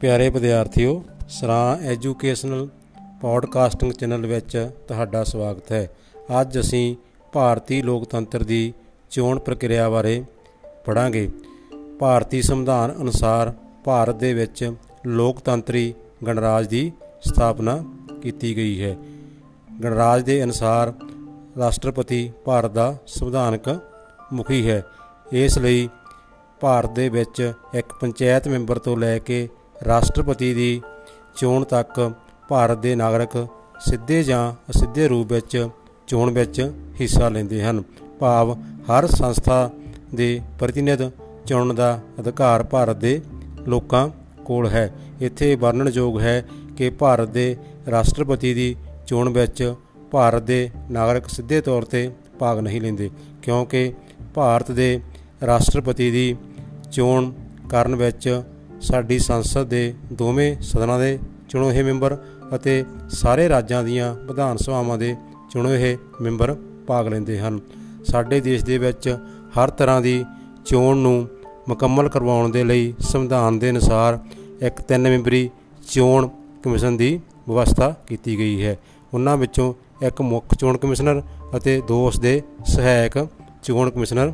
ਪਿਆਰੇ ਵਿਦਿਆਰਥੀਓ, ਸਰਾਂ educational podcasting channel ਵਿੱਚ ਤੁਹਾਡਾ ਸਵਾਗਤ ਹੈ। ਅੱਜ ਅਸੀਂ ਭਾਰਤੀ ਲੋਕਤੰਤਰ ਦੀ ਚੋਣ ਪ੍ਰਕਿਰਿਆ ਬਾਰੇ ਪੜਾਂਗੇ ਭਾਰਤੀ ਸੰਵਿਧਾਨ ਅਨੁਸਾਰ ਭਾਰਤ ਦੇ ਵਿੱਚ ਲੋਕਤੰਤਰੀ ਗਣਰਾਜ ਦੀ ਸਥਾਪਨਾ ਕੀਤੀ ਗਈ ਹੈ। ਗਣਰਾਜ ਦੇ ਅਨੁਸਾਰ ਰਾਸ਼ਟਰਪਤੀ ਭਾਰਤ ਦਾ ਸੰਵਿਧਾਨਕ ਮੁਖੀ ਹੈ। ਇਸ ਲਈ ਭਾਰਤ ਦੇ ਵਿੱਚ ਇੱਕ ਪੰਚਾਇਤ ਮੈਂਬਰ ਤੋਂ ਲੈ ਕੇ ਰਾਸ਼ਟਰਪਤੀ ਦੀ ਚੋਣ ਤੱਕ ਭਾਰਤ ਦੇ ਨਾਗਰਿਕ ਸਿੱਧੇ ਜਾਂ ਅਸਿੱਧੇ ਰੂਪ ਵਿੱਚ ਚੋਣ ਵਿੱਚ ਹਿੱਸਾ ਲੈਂਦੇ ਹਨ। ਭਾਵ ਹਰ ਸੰਸਥਾ ਦੇ ਪ੍ਰਤੀਨਿਧ ਚੁਣਨ ਦਾ ਅਧਿਕਾਰ ਭਾਰਤ ਦੇ ਲੋਕਾਂ ਕੋਲ ਹੈ। ਇੱਥੇ ਵਰਣਨਯੋਗ ਹੈ ਕਿ ਭਾਰਤ ਦੇ ਰਾਸ਼ਟਰਪਤੀ ਦੀ ਚੋਣ ਵਿੱਚ ਭਾਰਤ ਦੇ ਨਾਗਰਿਕ ਸਿੱਧੇ ਤੌਰ ਤੇ ਭਾਗ ਨਹੀਂ ਲੈਂਦੇ, ਕਿਉਂਕਿ ਭਾਰਤ ਦੇ ਰਾਸ਼ਟਰਪਤੀ ਦੀ ਚੋਣ ਕਰਨ ਵਿੱਚ ਸਾਡੀ ਸੰਸਦ ਦੇ ਦੋਵੇਂ ਸਦਨਾਂ ਦੇ ਚੁਣੇ ਹੋਏ ਮੈਂਬਰ ਅਤੇ ਸਾਰੇ ਰਾਜਾਂ ਦੀਆਂ ਵਿਧਾਨ ਸਭਾਵਾਂ ਦੇ ਚੁਣੇ ਹੋਏ ਮੈਂਬਰ ਭਾਗ ਲੈਂਦੇ ਹਨ। ਸਾਡੇ ਦੇਸ਼ ਦੇ ਵਿੱਚ ਹਰ ਤਰ੍ਹਾਂ ਦੀ ਚੋਣ ਨੂੰ ਮੁਕੰਮਲ ਕਰਵਾਉਣ ਦੇ ਲਈ ਸੰਵਿਧਾਨ ਦੇ ਅਨੁਸਾਰ ਇੱਕ ਤਿੰਨ ਮੈਂਬਰੀ ਚੋਣ ਕਮਿਸ਼ਨ ਦੀ ਵਿਵਸਥਾ ਕੀਤੀ ਗਈ ਹੈ। ਉਹਨਾਂ ਵਿੱਚੋਂ ਇੱਕ ਮੁੱਖ ਚੋਣ ਕਮਿਸ਼ਨਰ ਅਤੇ ਦੋ ਉਸ ਦੇ ਸਹਾਇਕ ਚੋਣ ਕਮਿਸ਼ਨਰ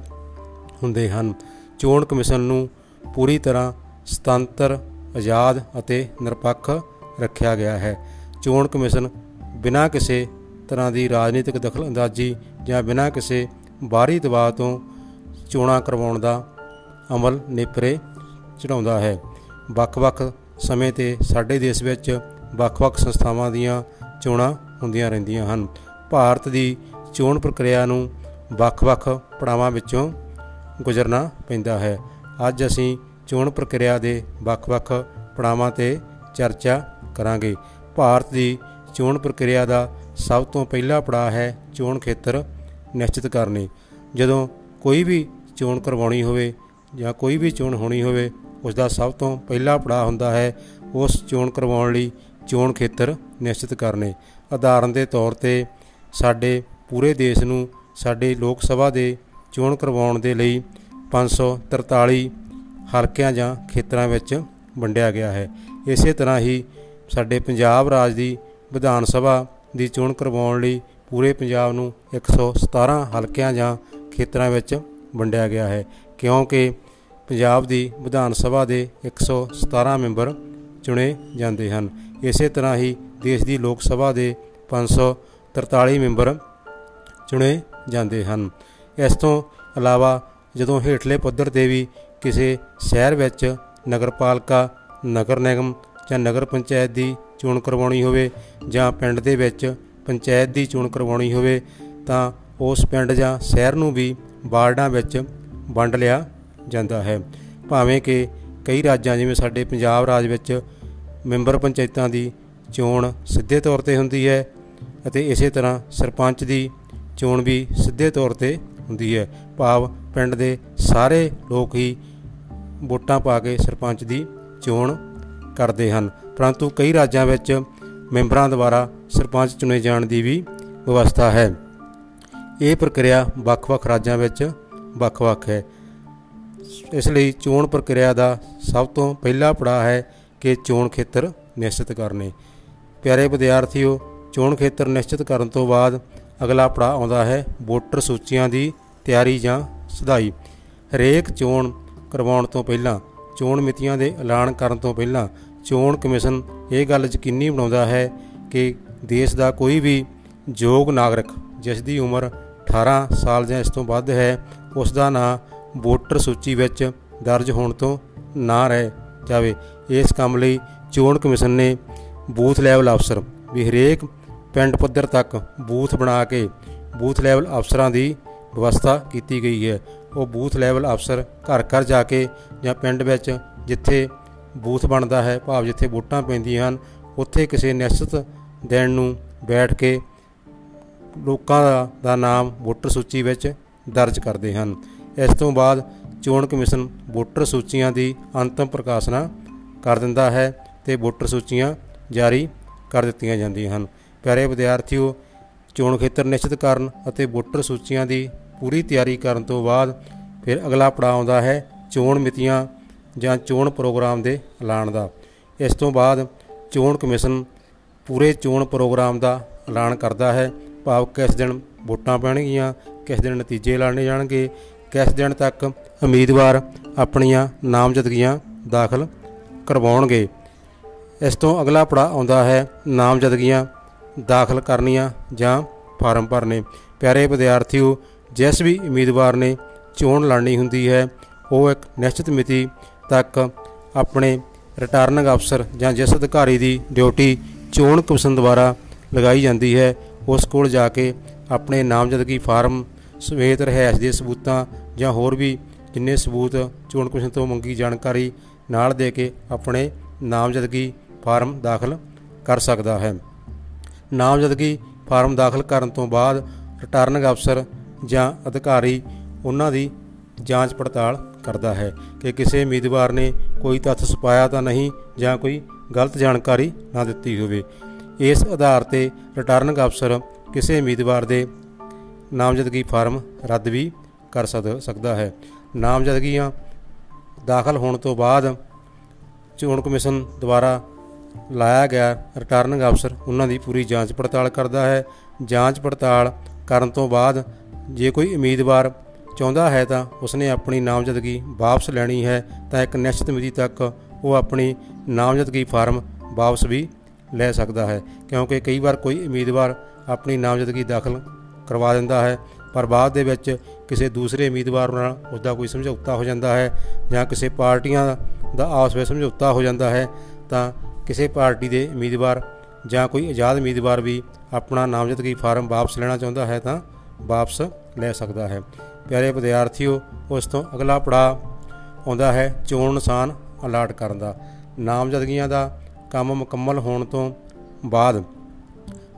ਹੁੰਦੇ ਹਨ। ਚੋਣ ਕਮਿਸ਼ਨ ਨੂੰ ਪੂਰੀ ਤਰ੍ਹਾਂ ਸੁਤੰਤਰ, ਆਜ਼ਾਦ ਅਤੇ ਨਿਰਪੱਖ ਰੱਖਿਆ ਗਿਆ ਹੈ। ਚੋਣ ਕਮਿਸ਼ਨ ਬਿਨਾਂ ਕਿਸੇ ਤਰ੍ਹਾਂ ਦੀ ਰਾਜਨੀਤਿਕ ਦਖਲਅੰਦਾਜ਼ੀ ਜਾਂ ਬਿਨਾਂ ਕਿਸੇ ਬਾਹਰੀ ਦਬਾਅ ਤੋਂ ਚੋਣਾਂ ਕਰਵਾਉਣ ਦਾ ਅਮਲ ਨੇਪਰੇ ਚੜਾਉਂਦਾ ਹੈ। ਵੱਖ-ਵੱਖ ਸਮੇਂ ਤੇ ਸਾਡੇ ਦੇਸ਼ ਵਿੱਚ ਵੱਖ-ਵੱਖ ਸੰਸਥਾਵਾਂ ਦੀਆਂ ਚੋਣਾਂ ਹੁੰਦੀਆਂ ਰਹਿੰਦੀਆਂ ਹਨ। ਭਾਰਤ ਦੀ ਚੋਣ ਪ੍ਰਕਿਰਿਆ ਨੂੰ ਵੱਖ-ਵੱਖ ਪੜਾਵਾਂ ਵਿੱਚੋਂ ਗੁਜ਼ਰਨਾ ਪੈਂਦਾ ਹੈ। ਅੱਜ ਅਸੀਂ ਚੋਣ ਪ੍ਰਕਿਰਿਆ ਦੇ ਵੱਖ-ਵੱਖ ਪੜਾਵਾਂ ਤੇ ਚਰਚਾ ਕਰਾਂਗੇ। ਭਾਰਤ ਦੀ ਚੋਣ ਪ੍ਰਕਿਰਿਆ ਦਾ ਸਭ ਤੋਂ ਪਹਿਲਾ ਪੜਾਅ ਹੈ ਚੋਣ ਖੇਤਰ ਨਿਸ਼ਚਿਤ ਕਰਨੇ। ਜਦੋਂ ਕੋਈ ਵੀ ਚੋਣ ਕਰਵਾਉਣੀ ਹੋਵੇ ਜਾਂ ਕੋਈ ਵੀ ਚੋਣ ਹੋਣੀ ਹੋਵੇ ਉਸ ਦਾ ਸਭ ਤੋਂ ਪਹਿਲਾ ਪੜਾਅ ਹੁੰਦਾ ਹੈ ਉਸ ਚੋਣ ਕਰਵਾਉਣ ਲਈ ਚੋਣ ਖੇਤਰ ਨਿਸ਼ਚਿਤ ਕਰਨੇ। ਉਦਾਹਰਨ ਦੇ ਤੌਰ ਤੇ ਸਾਡੇ ਪੂਰੇ ਦੇਸ਼ ਨੂੰ, ਸਾਡੇ ਲੋਕ ਸਭਾ ਦੇ ਚੋਣ ਕਰਵਾਉਣ ਦੇ ਲਈ 543 ਹਲਕਿਆਂ ਜਾਂ ਖੇਤਰਾਂ ਵਿੱਚ ਵੰਡਿਆ ਗਿਆ ਹੈ। ਇਸੇ ਤਰ੍ਹਾਂ ਹੀ ਸਾਡੇ ਪੰਜਾਬ ਰਾਜ ਦੀ ਵਿਧਾਨ ਸਭਾ ਦੀ ਚੋਣ ਕਰਵਾਉਣ ਲਈ ਪੂਰੇ ਪੰਜਾਬ ਨੂੰ 117 ਹਲਕਿਆਂ ਜਾਂ ਖੇਤਰਾਂ ਵਿੱਚ ਵੰਡਿਆ ਗਿਆ ਹੈ, ਕਿਉਂਕਿ ਪੰਜਾਬ ਦੀ ਵਿਧਾਨ ਸਭਾ ਦੇ 117 ਮੈਂਬਰ ਚੁਣੇ ਜਾਂਦੇ ਹਨ। ਇਸੇ ਤਰ੍ਹਾਂ ਹੀ ਦੇਸ਼ ਦੀ ਲੋਕ ਸਭਾ ਦੇ 543 ਮੈਂਬਰ ਚੁਣੇ ਜਾਂਦੇ ਹਨ। ਇਸ ਤੋਂ ਇਲਾਵਾ ਜਦੋਂ ਹੇਠਲੇ ਪੱਧਰ ਤੇ ਵੀ ਕਿਸੇ ਸ਼ਹਿਰ ਵਿੱਚ ਨਗਰਪਾਲਿਕਾ, ਨਗਰ ਨਿਗਮ ਜਾਂ ਨਗਰ ਪੰਚਾਇਤ ਦੀ ਚੋਣ ਕਰਵਾਉਣੀ ਹੋਵੇ ਜਾਂ ਪਿੰਡ ਦੇ ਵਿੱਚ ਪੰਚਾਇਤ ਦੀ ਚੋਣ ਕਰਵਾਉਣੀ ਹੋਵੇ, ਤਾਂ ਉਸ ਪਿੰਡ ਜਾਂ ਸ਼ਹਿਰ ਨੂੰ ਵੀ ਵਾਰਡਾਂ ਵਿੱਚ ਵੰਡ ਲਿਆ ਜਾਂਦਾ ਹੈ। ਭਾਵੇਂ ਕਿ ਕਈ ਰਾਜਾਂ, ਜਿਵੇਂ ਸਾਡੇ ਪੰਜਾਬ ਰਾਜ ਵਿੱਚ ਮੈਂਬਰ ਪੰਚਾਇਤਾਂ ਦੀ ਚੋਣ ਸਿੱਧੇ ਤੌਰ ਤੇ ਹੁੰਦੀ ਹੈ ਅਤੇ ਇਸੇ ਤਰ੍ਹਾਂ ਸਰਪੰਚ ਦੀ ਚੋਣ ਵੀ ਸਿੱਧੇ ਤੌਰ ਤੇ ਹੁੰਦੀ ਹੈ। ਭਾਵ ਪਿੰਡ ਦੇ ਸਾਰੇ ਲੋਕ ਹੀ ਵੋਟਾਂ ਪਾ ਕੇ ਸਰਪੰਚ ਦੀ ਚੋਣ ਕਰਦੇ ਹਨ। ਪਰੰਤੂ ਕਈ ਰਾਜਾਂ ਵਿੱਚ ਮੈਂਬਰਾਂ ਦੁਆਰਾ ਸਰਪੰਚ ਚੁਣੇ ਜਾਣ ਦੀ ਵੀ ਵਿਵਸਥਾ ਹੈ। ਇਹ ਪ੍ਰਕਿਰਿਆ ਵੱਖ-ਵੱਖ ਰਾਜਾਂ ਵਿੱਚ ਵੱਖ-ਵੱਖ ਹੈ। ਇਸ ਲਈ ਚੋਣ ਪ੍ਰਕਿਰਿਆ ਦਾ ਸਭ ਤੋਂ ਪਹਿਲਾ ਪੜਾਅ ਹੈ ਕਿ ਚੋਣ ਖੇਤਰ ਨਿਸ਼ਚਿਤ ਕਰਨੇ। ਪਿਆਰੇ ਵਿਦਿਆਰਥੀਓ, ਚੋਣ ਖੇਤਰ ਨਿਸ਼ਚਿਤ ਕਰਨ ਤੋਂ ਬਾਅਦ ਅਗਲਾ ਪੜਾਅ ਆਉਂਦਾ ਹੈ ਵੋਟਰ ਸੂਚੀਆਂ ਦੀ ਤਿਆਰੀ ਜਾਂ ਸੁਧਾਈ। ਹਰੇਕ ਚੋਣ ਕਰਵਾਉਣ ਤੋਂ ਪਹਿਲਾਂ, ਚੋਣ ਮਿਤੀਆਂ ਦੇ ਐਲਾਨ ਕਰਨ ਤੋਂ ਪਹਿਲਾਂ ਚੋਣ ਕਮਿਸ਼ਨ ਇਹ ਗੱਲ ਯਕੀਨੀ ਬਣਾਉਂਦਾ ਹੈ ਕਿ ਦੇਸ਼ ਦਾ ਕੋਈ ਵੀ ਯੋਗ ਨਾਗਰਿਕ ਜਿਸ ਦੀ ਉਮਰ 18 ਸਾਲ ਜਾਂ ਇਸ ਤੋਂ ਵੱਧ ਹੈ, ਉਸ ਦਾ ਨਾਂ ਵੋਟਰ ਸੂਚੀ ਵਿੱਚ ਦਰਜ ਹੋਣ ਤੋਂ ਨਾ ਰਹਿ ਜਾਵੇ। ਇਸ ਕੰਮ ਲਈ ਚੋਣ ਕਮਿਸ਼ਨ ਨੇ ਬੂਥ ਲੈਵਲ ਅਫਸਰ ਵੀ ਹਰੇਕ ਪਿੰਡ ਪੱਧਰ ਤੱਕ ਬੂਥ ਬਣਾ ਕੇ ਬੂਥ ਲੈਵਲ ਅਫਸਰਾਂ ਦੀ ਵਿਵਸਥਾ ਕੀਤੀ ਗਈ ਹੈ। ਉਹ ਬੂਥ ਲੈਵਲ ਅਫਸਰ ਘਰ ਘਰ ਜਾ ਕੇ ਜਾਂ ਪਿੰਡ ਵਿੱਚ ਜਿੱਥੇ ਬੂਥ ਬਣਦਾ ਹੈ, ਭਾਵ ਜਿੱਥੇ ਵੋਟਾਂ ਪੈਂਦੀਆਂ ਹਨ, ਉੱਥੇ ਕਿਸੇ ਨਿਸ਼ਚਿਤ ਦਿਨ ਨੂੰ ਬੈਠ ਕੇ ਲੋਕਾਂ ਦਾ ਦਾ ਨਾਮ ਵੋਟਰ ਸੂਚੀ ਵਿੱਚ ਦਰਜ ਕਰਦੇ ਹਨ। ਇਸ ਤੋਂ ਬਾਅਦ ਚੋਣ ਕਮਿਸ਼ਨ ਵੋਟਰ ਸੂਚੀਆਂ ਦੀ ਅੰਤਮ ਪ੍ਰਕਾਸ਼ਨਾ ਕਰ ਦਿੰਦਾ ਹੈ ਤੇ ਵੋਟਰ ਸੂਚੀਆਂ ਜਾਰੀ ਕਰ ਦਿੱਤੀਆਂ ਜਾਂਦੀਆਂ ਹਨ। ਪਿਆਰੇ ਵਿਦਿਆਰਥੀਓ, ਚੋਣ ਖੇਤਰ ਨਿਸ਼ਚਿਤ ਕਰਨ ਅਤੇ ਵੋਟਰ ਸੂਚੀਆਂ ਦੀ ਪੂਰੀ ਤਿਆਰੀ ਕਰਨ ਤੋਂ ਬਾਅਦ ਫਿਰ ਅਗਲਾ ਪੜਾਅ ਆਉਂਦਾ ਹੈ ਚੋਣ ਮਿਤੀਆਂ ਜਾਂ ਚੋਣ ਪ੍ਰੋਗਰਾਮ ਦੇ ਐਲਾਨ ਦਾ। ਇਸ ਤੋਂ ਬਾਅਦ ਚੋਣ ਕਮਿਸ਼ਨ ਪੂਰੇ ਚੋਣ ਪ੍ਰੋਗਰਾਮ ਦਾ ਐਲਾਨ ਕਰਦਾ ਹੈ। ਭਾਵ ਕਿਸ ਦਿਨ ਵੋਟਾਂ ਪੈਣਗੀਆਂ, ਕਿਸ ਦਿਨ ਨਤੀਜੇ ਐਲਾਨੇ ਜਾਣਗੇ, ਕਿਸ ਦਿਨ ਤੱਕ ਉਮੀਦਵਾਰ ਆਪਣੀਆਂ ਨਾਮਜ਼ਦਗੀਆਂ ਦਾਖਲ ਕਰਵਾਉਣਗੇ। ਇਸ ਤੋਂ ਅਗਲਾ ਪੜਾ ਆਉਂਦਾ ਹੈ ਨਾਮਜ਼ਦਗੀਆਂ ਦਾਖਲ ਕਰਨੀਆਂ ਜਾਂ ਫਾਰਮ ਭਰਨੇ। ਪਿਆਰੇ ਵਿਦਿਆਰਥੀਓ, ਜਿਸ ਵੀ ਉਮੀਦਵਾਰ ਨੇ ਚੋਣ ਲੜਨੀ ਹੁੰਦੀ ਹੈ, ਉਹ ਇੱਕ ਨਿਸ਼ਚਿਤ ਮਿਤੀ ਤੱਕ ਆਪਣੇ ਰਿਟਰਨਿੰਗ ਅਫਸਰ ਜਾਂ ਜਿਸ ਅਧਿਕਾਰੀ ਦੀ ਡਿਊਟੀ ਚੋਣ ਕਮਿਸ਼ਨ ਦੁਆਰਾ ਲਗਾਈ ਜਾਂਦੀ ਹੈ, ਉਸ ਕੋਲ ਜਾ ਕੇ ਆਪਣੇ ਨਾਮਜ਼ਦਗੀ ਫਾਰਮ ਸਮੇਤ ਰਹਿائش ਦੇ ਸਬੂਤਾਂ ਜਾਂ ਹੋਰ ਵੀ ਜਿੰਨੇ ਸਬੂਤ ਚੋਣ ਕਮਿਸ਼ਨ ਤੋਂ ਮੰਗੀ ਜਾਣਕਾਰੀ ਨਾਲ ਦੇ ਕੇ ਆਪਣੇ ਨਾਮਜ਼ਦਗੀ ਫਾਰਮ ਦਾਖਲ ਕਰ ਸਕਦਾ ਹੈ। ਨਾਮਜ਼ਦਗੀ ਫਾਰਮ ਦਾਖਲ ਕਰਨ ਤੋਂ ਬਾਅਦ ਰਿਟਰਨਿੰਗ ਅਫਸਰ ਜਾਂ ਅਧਿਕਾਰੀ ਉਹਨਾਂ ਦੀ ਜਾਂਚ ਪੜਤਾਲ ਕਰਦਾ ਹੈ ਕਿ ਕਿਸੇ ਉਮੀਦਵਾਰ ਨੇ ਕੋਈ ਤੱਥ ਛੁਪਾਇਆ ਤਾਂ ਨਹੀਂ ਜਾਂ ਕੋਈ ਗਲਤ ਜਾਣਕਾਰੀ ਨਾ ਦਿੱਤੀ ਹੋਵੇ। ਇਸ ਆਧਾਰ ਤੇ ਰਿਟਰਨਿੰਗ ਅਫਸਰ ਕਿਸੇ ਉਮੀਦਵਾਰ ਦੇ ਨਾਮਜ਼ਦਗੀ ਫਾਰਮ ਰੱਦ ਵੀ ਕਰ ਸਦ- ਸਕਦਾ ਹੈ। ਨਾਮਜ਼ਦਗੀਆਂ ਦਾਖਲ ਹੋਣ ਤੋਂ ਬਾਅਦ ਚੋਣ ਕਮਿਸ਼ਨ ਦੁਆਰਾ ਲਾਇਆ ਗਿਆ ਰਿਟਰਨਿੰਗ ਅਫਸਰ ਉਹਨਾਂ ਦੀ ਪੂਰੀ ਜਾਂਚ ਪੜਤਾਲ ਕਰਦਾ ਹੈ। ਜਾਂਚ ਪੜਤਾਲ ਕਰਨ ਤੋਂ ਬਾਅਦ ਜੇ ਕੋਈ ਉਮੀਦਵਾਰ ਚਾਹੁੰਦਾ ਹੈ ਤਾਂ ਉਸਨੇ ਆਪਣੀ ਨਾਮਜ਼ਦਗੀ ਵਾਪਸ ਲੈਣੀ ਹੈ ਤਾਂ ਇੱਕ ਨਿਸ਼ਚਿਤ ਮਿਤੀ ਤੱਕ ਉਹ ਆਪਣੀ ਨਾਮਜ਼ਦਗੀ ਫਾਰਮ ਵਾਪਸ ਵੀ ਲੈ ਸਕਦਾ ਹੈ ਕਿਉਂਕਿ ਕਈ ਵਾਰ ਕੋਈ ਉਮੀਦਵਾਰ ਆਪਣੀ ਨਾਮਜ਼ਦਗੀ ਦਾਖਲ ਕਰਵਾ ਦਿੰਦਾ ਹੈ ਪਰ ਬਾਅਦ ਦੇ ਵਿੱਚ ਕਿਸੇ ਦੂਸਰੇ ਉਮੀਦਵਾਰ ਨਾਲ ਉਸ ਦਾ ਕੋਈ ਸਮਝੌਤਾ ਹੋ ਜਾਂਦਾ ਹੈ ਜਾਂ ਕਿਸੇ ਪਾਰਟੀਆਂ ਦਾ ਆਪਸ ਵਿੱਚ ਸਮਝੌਤਾ ਹੋ ਜਾਂਦਾ ਹੈ ਤਾਂ ਕਿਸੇ ਪਾਰਟੀ ਦੇ ਉਮੀਦਵਾਰ ਜਾਂ ਕੋਈ ਆਜ਼ਾਦ ਉਮੀਦਵਾਰ ਵੀ ਆਪਣਾ ਨਾਮਜ਼ਦਗੀ ਫਾਰਮ ਵਾਪਸ ਲੈਣਾ ਚਾਹੁੰਦਾ ਹੈ ਤਾਂ ਵਾਪਸ ਲੈ ਸਕਦਾ ਹੈ। ਪਿਆਰੇ ਵਿਦਿਆਰਥੀਓ, ਉਸ ਤੋਂ ਅਗਲਾ ਪੜਾਅ ਆਉਂਦਾ ਹੈ ਚੋਣ ਨਿਸ਼ਾਨ ਅਲਾਟ ਕਰਨ ਦਾ। ਨਾਮਜ਼ਦਗੀਆਂ ਦਾ ਕੰਮ ਮੁਕੰਮਲ ਹੋਣ ਤੋਂ ਬਾਅਦ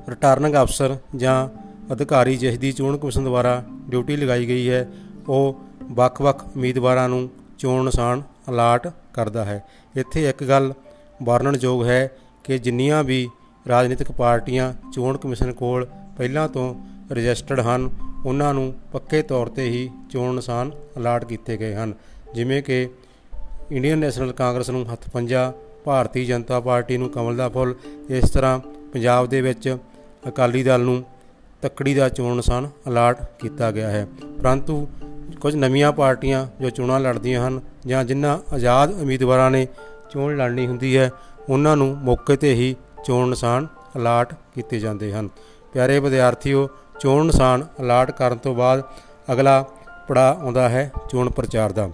ਰਿਟਰਨਿੰਗ ਅਫਸਰ ਜਾਂ ਅਧਿਕਾਰੀ ਜਿਸ ਦੀ ਚੋਣ ਕਮਿਸ਼ਨ ਦੁਆਰਾ ਡਿਊਟੀ ਲਗਾਈ ਗਈ ਹੈ, ਉਹ ਵੱਖ-ਵੱਖ ਉਮੀਦਵਾਰਾਂ ਨੂੰ ਚੋਣ ਨਿਸ਼ਾਨ ਅਲਾਟ ਕਰਦਾ ਹੈ। ਇੱਥੇ ਇੱਕ ਗੱਲ ਵਰਣਨਯੋਗ ਹੈ ਕਿ ਜਿੰਨੀਆਂ ਵੀ ਰਾਜਨੀਤਿਕ ਪਾਰਟੀਆਂ ਚੋਣ ਕਮਿਸ਼ਨ ਕੋਲ ਪਹਿਲਾਂ ਤੋਂ ਰਜਿਸਟਰਡ ਹਨ, ਉਹਨਾਂ ਨੂੰ ਪੱਕੇ ਤੌਰ ਤੇ ਹੀ ਚੋਣ ਨਿਸ਼ਾਨ ਅਲਾਟ ਕੀਤੇ ਗਏ ਹਨ। ਜਿਵੇਂ ਕਿ ਇੰਡੀਅਨ ਨੈਸ਼ਨਲ ਕਾਂਗਰਸ ਨੂੰ ਹੱਥ ਪੰਜਾ, ਭਾਰਤੀ ਜਨਤਾ ਪਾਰਟੀ ਨੂੰ ਕਮਲ ਦਾ ਫੁੱਲ, ਇਸ ਤਰ੍ਹਾਂ ਪੰਜਾਬ ਦੇ ਵਿੱਚ ਅਕਾਲੀ ਦਲ ਨੂੰ ਤੱਕੜੀ ਦਾ ਚੋਣ ਨਿਸ਼ਾਨ ਅਲਾਟ ਕੀਤਾ ਗਿਆ ਹੈ। ਪਰੰਤੂ ਕੁਝ ਨਵੀਆਂ ਪਾਰਟੀਆਂ ਜੋ ਚੋਣਾਂ ਲੜਦੀਆਂ ਹਨ ਜਾਂ ਜਿਨ੍ਹਾਂ ਆਜ਼ਾਦ ਉਮੀਦਵਾਰਾਂ ਨੇ ਚੋਣ ਲੜਨੀ ਹੁੰਦੀ ਹੈ। ਉਹਨਾਂ ਨੂੰ ਮੌਕੇ ਤੇ ਹੀ ਚੋਣ ਨਿਸ਼ਾਨ ਅਲਾਟ ਕੀਤੇ ਜਾਂਦੇ ਹਨ। ਪਿਆਰੇ ਵਿਦਿਆਰਥੀਓ, ਚੋਣ ਨਿਸ਼ਾਨ ਅਲਾਟ ਕਰਨ ਤੋਂ ਬਾਅਦ ਅਗਲਾ ਪੜਾਅ ਆਉਂਦਾ ਹੈ ਚੋਣ ਪ੍ਰਚਾਰ ਦਾ।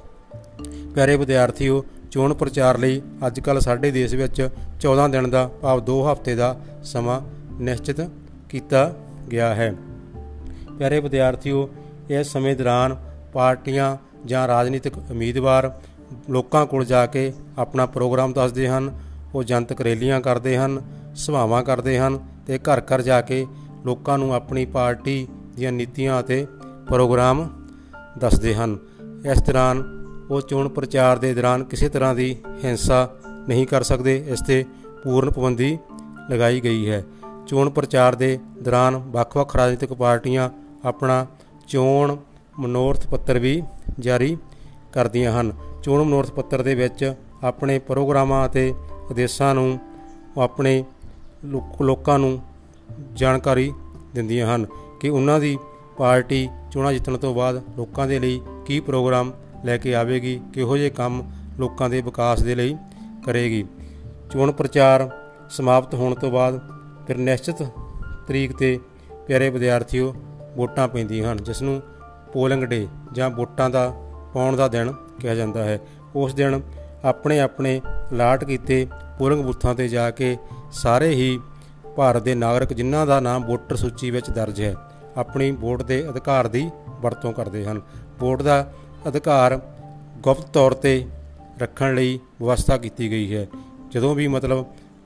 ਪਿਆਰੇ ਵਿਦਿਆਰਥੀਓ, ਚੋਣ ਪ੍ਰਚਾਰ ਲਈ ਅੱਜ ਕੱਲ ਸਾਡੇ ਦੇਸ਼ ਵਿੱਚ 14 ਦਿਨ ਦਾ ਭਾਵ 2 ਹਫ਼ਤੇ ਦਾ ਸਮਾਂ ਨਿਸ਼ਚਿਤ ਕੀਤਾ ਗਿਆ ਹੈ। ਪਿਆਰੇ ਵਿਦਿਆਰਥੀਓ, ਇਸ ਸਮੇਂ ਦੌਰਾਨ ਪਾਰਟੀਆਂ ਜਾਂ ਰਾਜਨੀਤਿਕ ਉਮੀਦਵਾਰ ਲੋਕਾਂ ਕੋਲ ਜਾ ਕੇ ਆਪਣਾ ਪ੍ਰੋਗਰਾਮ ਦੱਸਦੇ ਹਨ, ਉਹ ਜਨਤਕ ਰੈਲੀਆਂ ਕਰਦੇ ਹਨ, ਸਭਾਵਾਂ ਕਰਦੇ ਹਨ ਤੇ ਘਰ ਘਰ ਜਾ ਕੇ ਲੋਕਾਂ ਨੂੰ ਆਪਣੀ ਪਾਰਟੀ ਦੀਆਂ ਨੀਤੀਆਂ ਅਤੇ ਪ੍ਰੋਗਰਾਮ ਦੱਸਦੇ ਹਨ। ਇਸ ਦੌਰਾਨ ਉਹ ਚੋਣ ਪ੍ਰਚਾਰ ਦੇ ਦੌਰਾਨ ਕਿਸੇ ਤਰ੍ਹਾਂ ਦੀ ਹਿੰਸਾ ਨਹੀਂ ਕਰ ਸਕਦੇ, ਇਸ ਤੇ ਪੂਰਨ ਪਾਬੰਦੀ ਲਗਾਈ ਗਈ ਹੈ। ਚੋਣ ਪ੍ਰਚਾਰ ਦੇ ਦੌਰਾਨ ਵੱਖ-ਵੱਖ ਰਾਜਨੀਤਿਕ ਪਾਰਟੀਆਂ ਆਪਣਾ ਚੋਣ ਮਨੋਰਥ ਪੱਤਰ ਵੀ ਜਾਰੀ ਕਰਦੀਆਂ ਹਨ। ਚੋਣ ਮਨੋਰਥ ਪੱਤਰ ਦੇ ਵਿੱਚ ਆਪਣੇ ਪ੍ਰੋਗਰਾਮਾਂ ਅਤੇ ਉਦੇਸ਼ਾਂ ਨੂੰ ਉਹ ਆਪਣੇ ਲੋਕ- ਲੋਕਾਂ ਨੂੰ ਜਾਣਕਾਰੀ ਦਿੰਦੀਆਂ ਹਨ ਕਿ ਉਹਨਾਂ ਦੀ ਪਾਰਟੀ ਚੋਣਾਂ ਜਿੱਤਣ ਤੋਂ ਬਾਅਦ ਲੋਕਾਂ ਦੇ ਲਈ ਕੀ ਪ੍ਰੋਗਰਾਮ ਲੈ ਕੇ ਆਵੇਗੀ, ਕਿਹੋ ਜਿਹੇ ਕੰਮ ਲੋਕਾਂ ਦੇ ਵਿਕਾਸ ਦੇ ਲਈ ਕਰੇਗੀ। ਚੋਣ ਪ੍ਰਚਾਰ ਸਮਾਪਤ ਹੋਣ ਤੋਂ ਬਾਅਦ ਫਿਰ ਨਿਸ਼ਚਿਤ ਤਰੀਕ ਤੇ ਪਿਆਰੇ ਵਿਦਿਆਰਥੀਓ, ਵੋਟਾਂ ਪੈਂਦੀਆਂ ਹਨ ਜਿਸ ਨੂੰ ਪੋਲਿੰਗ ਡੇ ਜਾਂ ਵੋਟਾਂ ਦਾ ਪਾਉਣ ਦਾ ਦਿਨ ਕਿਹਾ ਜਾਂਦਾ ਹੈ। ਉਸ ਦਿਨ ਆਪਣੇ ਆਪਣੇ ਅਲਾਟ ਕੀਤੇ ਪੋਲਿੰਗ ਬੂਥਾਂ ਤੇ ਜਾ ਕੇ ਸਾਰੇ ਹੀ ਭਾਰਤ ਦੇ ਨਾਗਰਿਕ ਜਿਨ੍ਹਾਂ ਦਾ ਨਾਮ ਵੋਟਰ ਸੂਚੀ ਵਿੱਚ ਦਰਜ ਹੈ, ਆਪਣੀ ਵੋਟ ਦੇ ਅਧਿਕਾਰ ਦੀ ਵਰਤੋਂ ਕਰਦੇ ਹਨ। ਵੋਟ ਦਾ ਅਧਿਕਾਰ ਗੁਪਤ ਤੌਰ ਤੇ ਰੱਖਣ ਲਈ ਵਿਵਸਥਾ ਕੀਤੀ ਗਈ ਹੈ। ਜਦੋਂ ਵੀ ਮਤਲਬ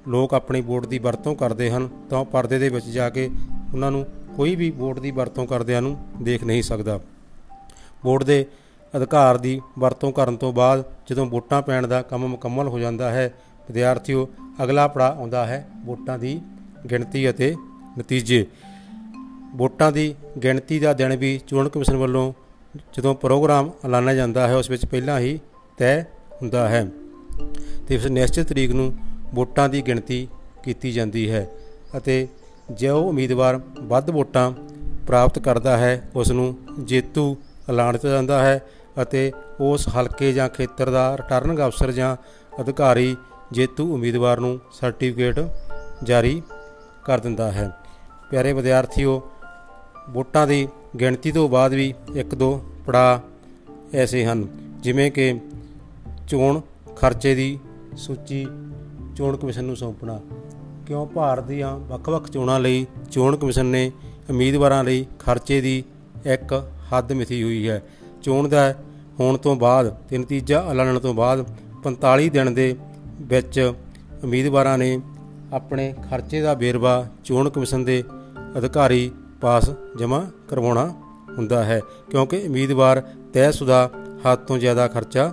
ਲੋਕ ਆਪਣੀ ਵੋਟ ਦੀ ਵਰਤੋਂ ਕਰਦੇ ਹਨ, ਤਾਂ ਉਹ ਪਰਦੇ ਦੇ ਵਿੱਚ ਜਾ ਕੇ ਉਹਨਾਂ ਨੂੰ ਕੋਈ ਵੀ ਵੋਟ ਦੀ ਵਰਤੋਂ ਕਰਦਿਆਂ ਨੂੰ ਦੇਖ ਨਹੀਂ ਸਕਦਾ। ਵੋਟ ਦੇ ਅਧਿਕਾਰ ਦੀ ਵਰਤੋਂ ਕਰਨ ਤੋਂ ਬਾਅਦ ਜਦੋਂ ਵੋਟਾਂ ਪੈਣ ਦਾ ਕੰਮ ਮੁਕੰਮਲ ਹੋ ਜਾਂਦਾ ਹੈ, ਵਿਦਿਆਰਥੀਓ, ਅਗਲਾ ਪੜਾਅ ਆਉਂਦਾ ਹੈ ਵੋਟਾਂ ਦੀ ਗਿਣਤੀ ਅਤੇ ਨਤੀਜੇ। ਵੋਟਾਂ ਦੀ ਗਿਣਤੀ ਦਾ ਦਿਨ ਵੀ ਚੋਣ ਕਮਿਸ਼ਨ ਵੱਲੋਂ ਜਦੋਂ ਪ੍ਰੋਗਰਾਮ ਐਲਾਨਿਆ ਜਾਂਦਾ ਹੈ, ਉਸ ਵਿੱਚ ਪਹਿਲਾਂ ਹੀ ਤੈਅ ਹੁੰਦਾ ਹੈ ਤੇ ਇਸ ਨਿਸ਼ਚਿਤ ਤਰੀਕ ਨੂੰ ਵੋਟਾਂ ਦੀ ਗਿਣਤੀ ਕੀਤੀ ਜਾਂਦੀ ਹੈ ਅਤੇ ਜੋ ਉਮੀਦਵਾਰ ਵੱਧ ਵੋਟਾਂ ਪ੍ਰਾਪਤ ਕਰਦਾ ਹੈ, ਉਸ ਨੂੰ ਜੇਤੂ ਐਲਾਨ ਦਿੱਤਾ ਜਾਂਦਾ ਹੈ। ਅਤੇ ਉਸ ਹਲਕੇ ਜਾਂ ਖੇਤਰ ਦਾ ਰਿਟਰਨਿੰਗ ਅਫਸਰ ਜਾਂ ਅਧਿਕਾਰੀ ਜੇਤੂ ਉਮੀਦਵਾਰ ਨੂੰ ਸਰਟੀਫਿਕੇਟ ਜਾਰੀ ਕਰ ਦਿੰਦਾ ਹੈ। ਪਿਆਰੇ ਵਿਦਿਆਰਥੀਓ, ਵੋਟਾਂ ਦੀ ਗਿਣਤੀ ਤੋਂ ਬਾਅਦ ਵੀ ਇੱਕ ਦੋ ਪੜਾਅ ਐਸੇ ਹਨ, ਜਿਵੇਂ ਕਿ ਚੋਣ ਖਰਚੇ ਦੀ ਸੂਚੀ, ਚੋਣ ਕਮਿਸ਼ਨ ਨੂੰ ਸੌਂਪਣਾ। ਕਿਉਂ ਭਾਰਤ ਦੀਆਂ ਵੱਖ-ਵੱਖ ਚੋਣਾਂ ਲਈ ਚੋਣ ਕਮਿਸ਼ਨ ਨੇ ਉਮੀਦਵਾਰਾਂ ਲਈ ਖਰਚੇ ਦੀ ਇੱਕ ਹੱਦ ਮਿਥੀ ਹੋਈ ਹੈ। ਚੋਣ ਦਾ ਹੋਣ ਤੋਂ ਬਾਅਦ ਤੇ ਨਤੀਜਾ ਐਲਾਨਣ ਤੋਂ ਬਾਅਦ 45 ਦਿਨ ਦੇ ਵਿੱਚ ਉਮੀਦਵਾਰਾਂ ਨੇ ਆਪਣੇ ਖਰਚੇ ਦਾ ਵੇਰਵਾ ਚੋਣ ਕਮਿਸ਼ਨ ਦੇ ਅਧਿਕਾਰੀ ਪਾਸ ਜਮ੍ਹਾਂ ਕਰਵਾਉਣਾ ਹੁੰਦਾ ਹੈ, ਕਿਉਂਕਿ ਉਮੀਦਵਾਰ ਤੈਅਸ਼ੁਦਾ ਹੱਦ ਤੋਂ ਜ਼ਿਆਦਾ ਖਰਚਾ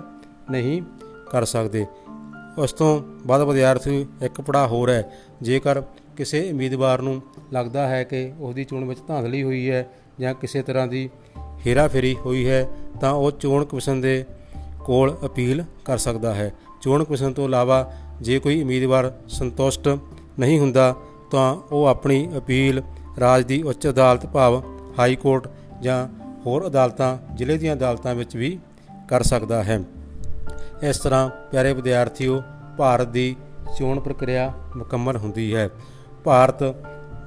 ਨਹੀਂ ਕਰ ਸਕਦੇ। ਉਸ ਤੋਂ ਬਾਅਦ ਵਿਦਿਆਰਥੀ ਇੱਕ ਪੜਾ ਹੋਰ ਹੈ, ਜੇਕਰ ਕਿਸੇ ਉਮੀਦਵਾਰ ਨੂੰ ਲੱਗਦਾ ਹੈ ਕਿ ਉਸ ਦੀ ਚੋਣ ਵਿੱਚ ਧਾਂਦਲੀ ਹੋਈ ਹੈ ਜਾਂ ਕਿਸੇ ਤਰ੍ਹਾਂ ਦੀ ਹੇਰਾਫੇਰੀ ਹੋਈ ਹੈ, ਤਾਂ ਉਹ ਚੋਣ ਕਮਿਸ਼ਨ ਦੇ ਕੋਲ ਅਪੀਲ ਕਰ ਸਕਦਾ ਹੈ। ਚੋਣ ਕਮਿਸ਼ਨ ਤੋਂ ਇਲਾਵਾ ਜੇ ਕੋਈ ਉਮੀਦਵਾਰ ਸੰਤੁਸ਼ਟ ਨਹੀਂ ਹੁੰਦਾ, ਤਾਂ ਉਹ ਆਪਣੀ ਅਪੀਲ ਰਾਜ ਦੀ ਉੱਚ ਅਦਾਲਤ, ਭਾਵ ਹਾਈ ਕੋਰਟ ਜਾਂ ਹੋਰ ਅਦਾਲਤਾਂ, ਜ਼ਿਲ੍ਹੇ ਦੀਆਂ ਅਦਾਲਤਾਂ ਵਿੱਚ ਵੀ ਕਰ ਸਕਦਾ ਹੈ। ਇਸ ਤਰ੍ਹਾਂ ਪਿਆਰੇ ਵਿਦਿਆਰਥੀਓ, ਭਾਰਤ ਦੀ ਚੋਣ ਪ੍ਰਕਿਰਿਆ ਮੁਕੰਮਲ ਹੁੰਦੀ ਹੈ। ਭਾਰਤ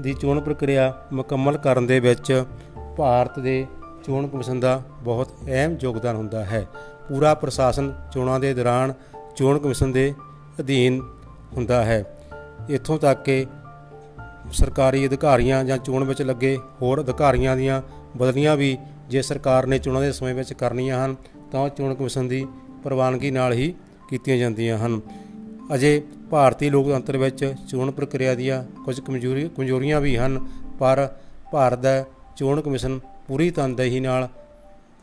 ਦੀ ਚੋਣ ਪ੍ਰਕਿਰਿਆ ਮੁਕੰਮਲ ਕਰਨ ਦੇ ਵਿੱਚ ਭਾਰਤ ਦੇ ਚੋਣ ਕਮਿਸ਼ਨ ਦਾ ਬਹੁਤ ਅਹਿਮ ਯੋਗਦਾਨ ਹੁੰਦਾ ਹੈ। ਪੂਰਾ ਪ੍ਰਸ਼ਾਸਨ ਚੋਣਾਂ ਦੇ ਦੌਰਾਨ ਚੋਣ ਕਮਿਸ਼ਨ ਦੇ ਅਧੀਨ ਹੁੰਦਾ ਹੈ। ਇੱਥੋਂ ਤੱਕ ਕਿ ਸਰਕਾਰੀ ਅਧਿਕਾਰੀਆਂ ਜਾਂ ਚੋਣ ਵਿੱਚ ਲੱਗੇ ਹੋਰ ਅਧਿਕਾਰੀਆਂ ਦੀਆਂ ਬਦਲੀਆਂ ਵੀ ਜੇ ਸਰਕਾਰ ਨੇ ਚੋਣਾਂ ਦੇ ਸਮੇਂ ਵਿੱਚ ਕਰਨੀਆਂ ਹਨ, ਤਾਂ ਉਹ ਚੋਣ ਕਮਿਸ਼ਨ ਦੀ ਪ੍ਰਵਾਨਗੀ ਨਾਲ ਹੀ ਕੀਤੀਆਂ ਜਾਂਦੀਆਂ ਹਨ। ਅਜੇ ਭਾਰਤੀ ਲੋਕਤੰਤਰ ਵਿੱਚ ਚੋਣ ਪ੍ਰਕਿਰਿਆ ਦੀਆਂ ਕੁਝ ਕਮਜ਼ੋਰੀ ਕਮਜ਼ੋਰੀਆਂ ਵੀ ਹਨ, ਪਰ ਭਾਰਤ ਦਾ ਚੋਣ ਕਮਿਸ਼ਨ ਪੂਰੀ ਤਨਦੇਹੀ ਨਾਲ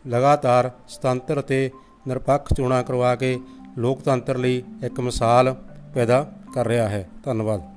ਲਗਾਤਾਰ ਸੁਤੰਤਰ ਅਤੇ ਨਿਰਪੱਖ ਚੋਣਾਂ ਕਰਵਾ ਕੇ ਲੋਕਤੰਤਰ ਲਈ ਇੱਕ ਮਿਸਾਲ ਪੈਦਾ ਕਰ ਰਿਹਾ ਹੈ। ਧੰਨਵਾਦ।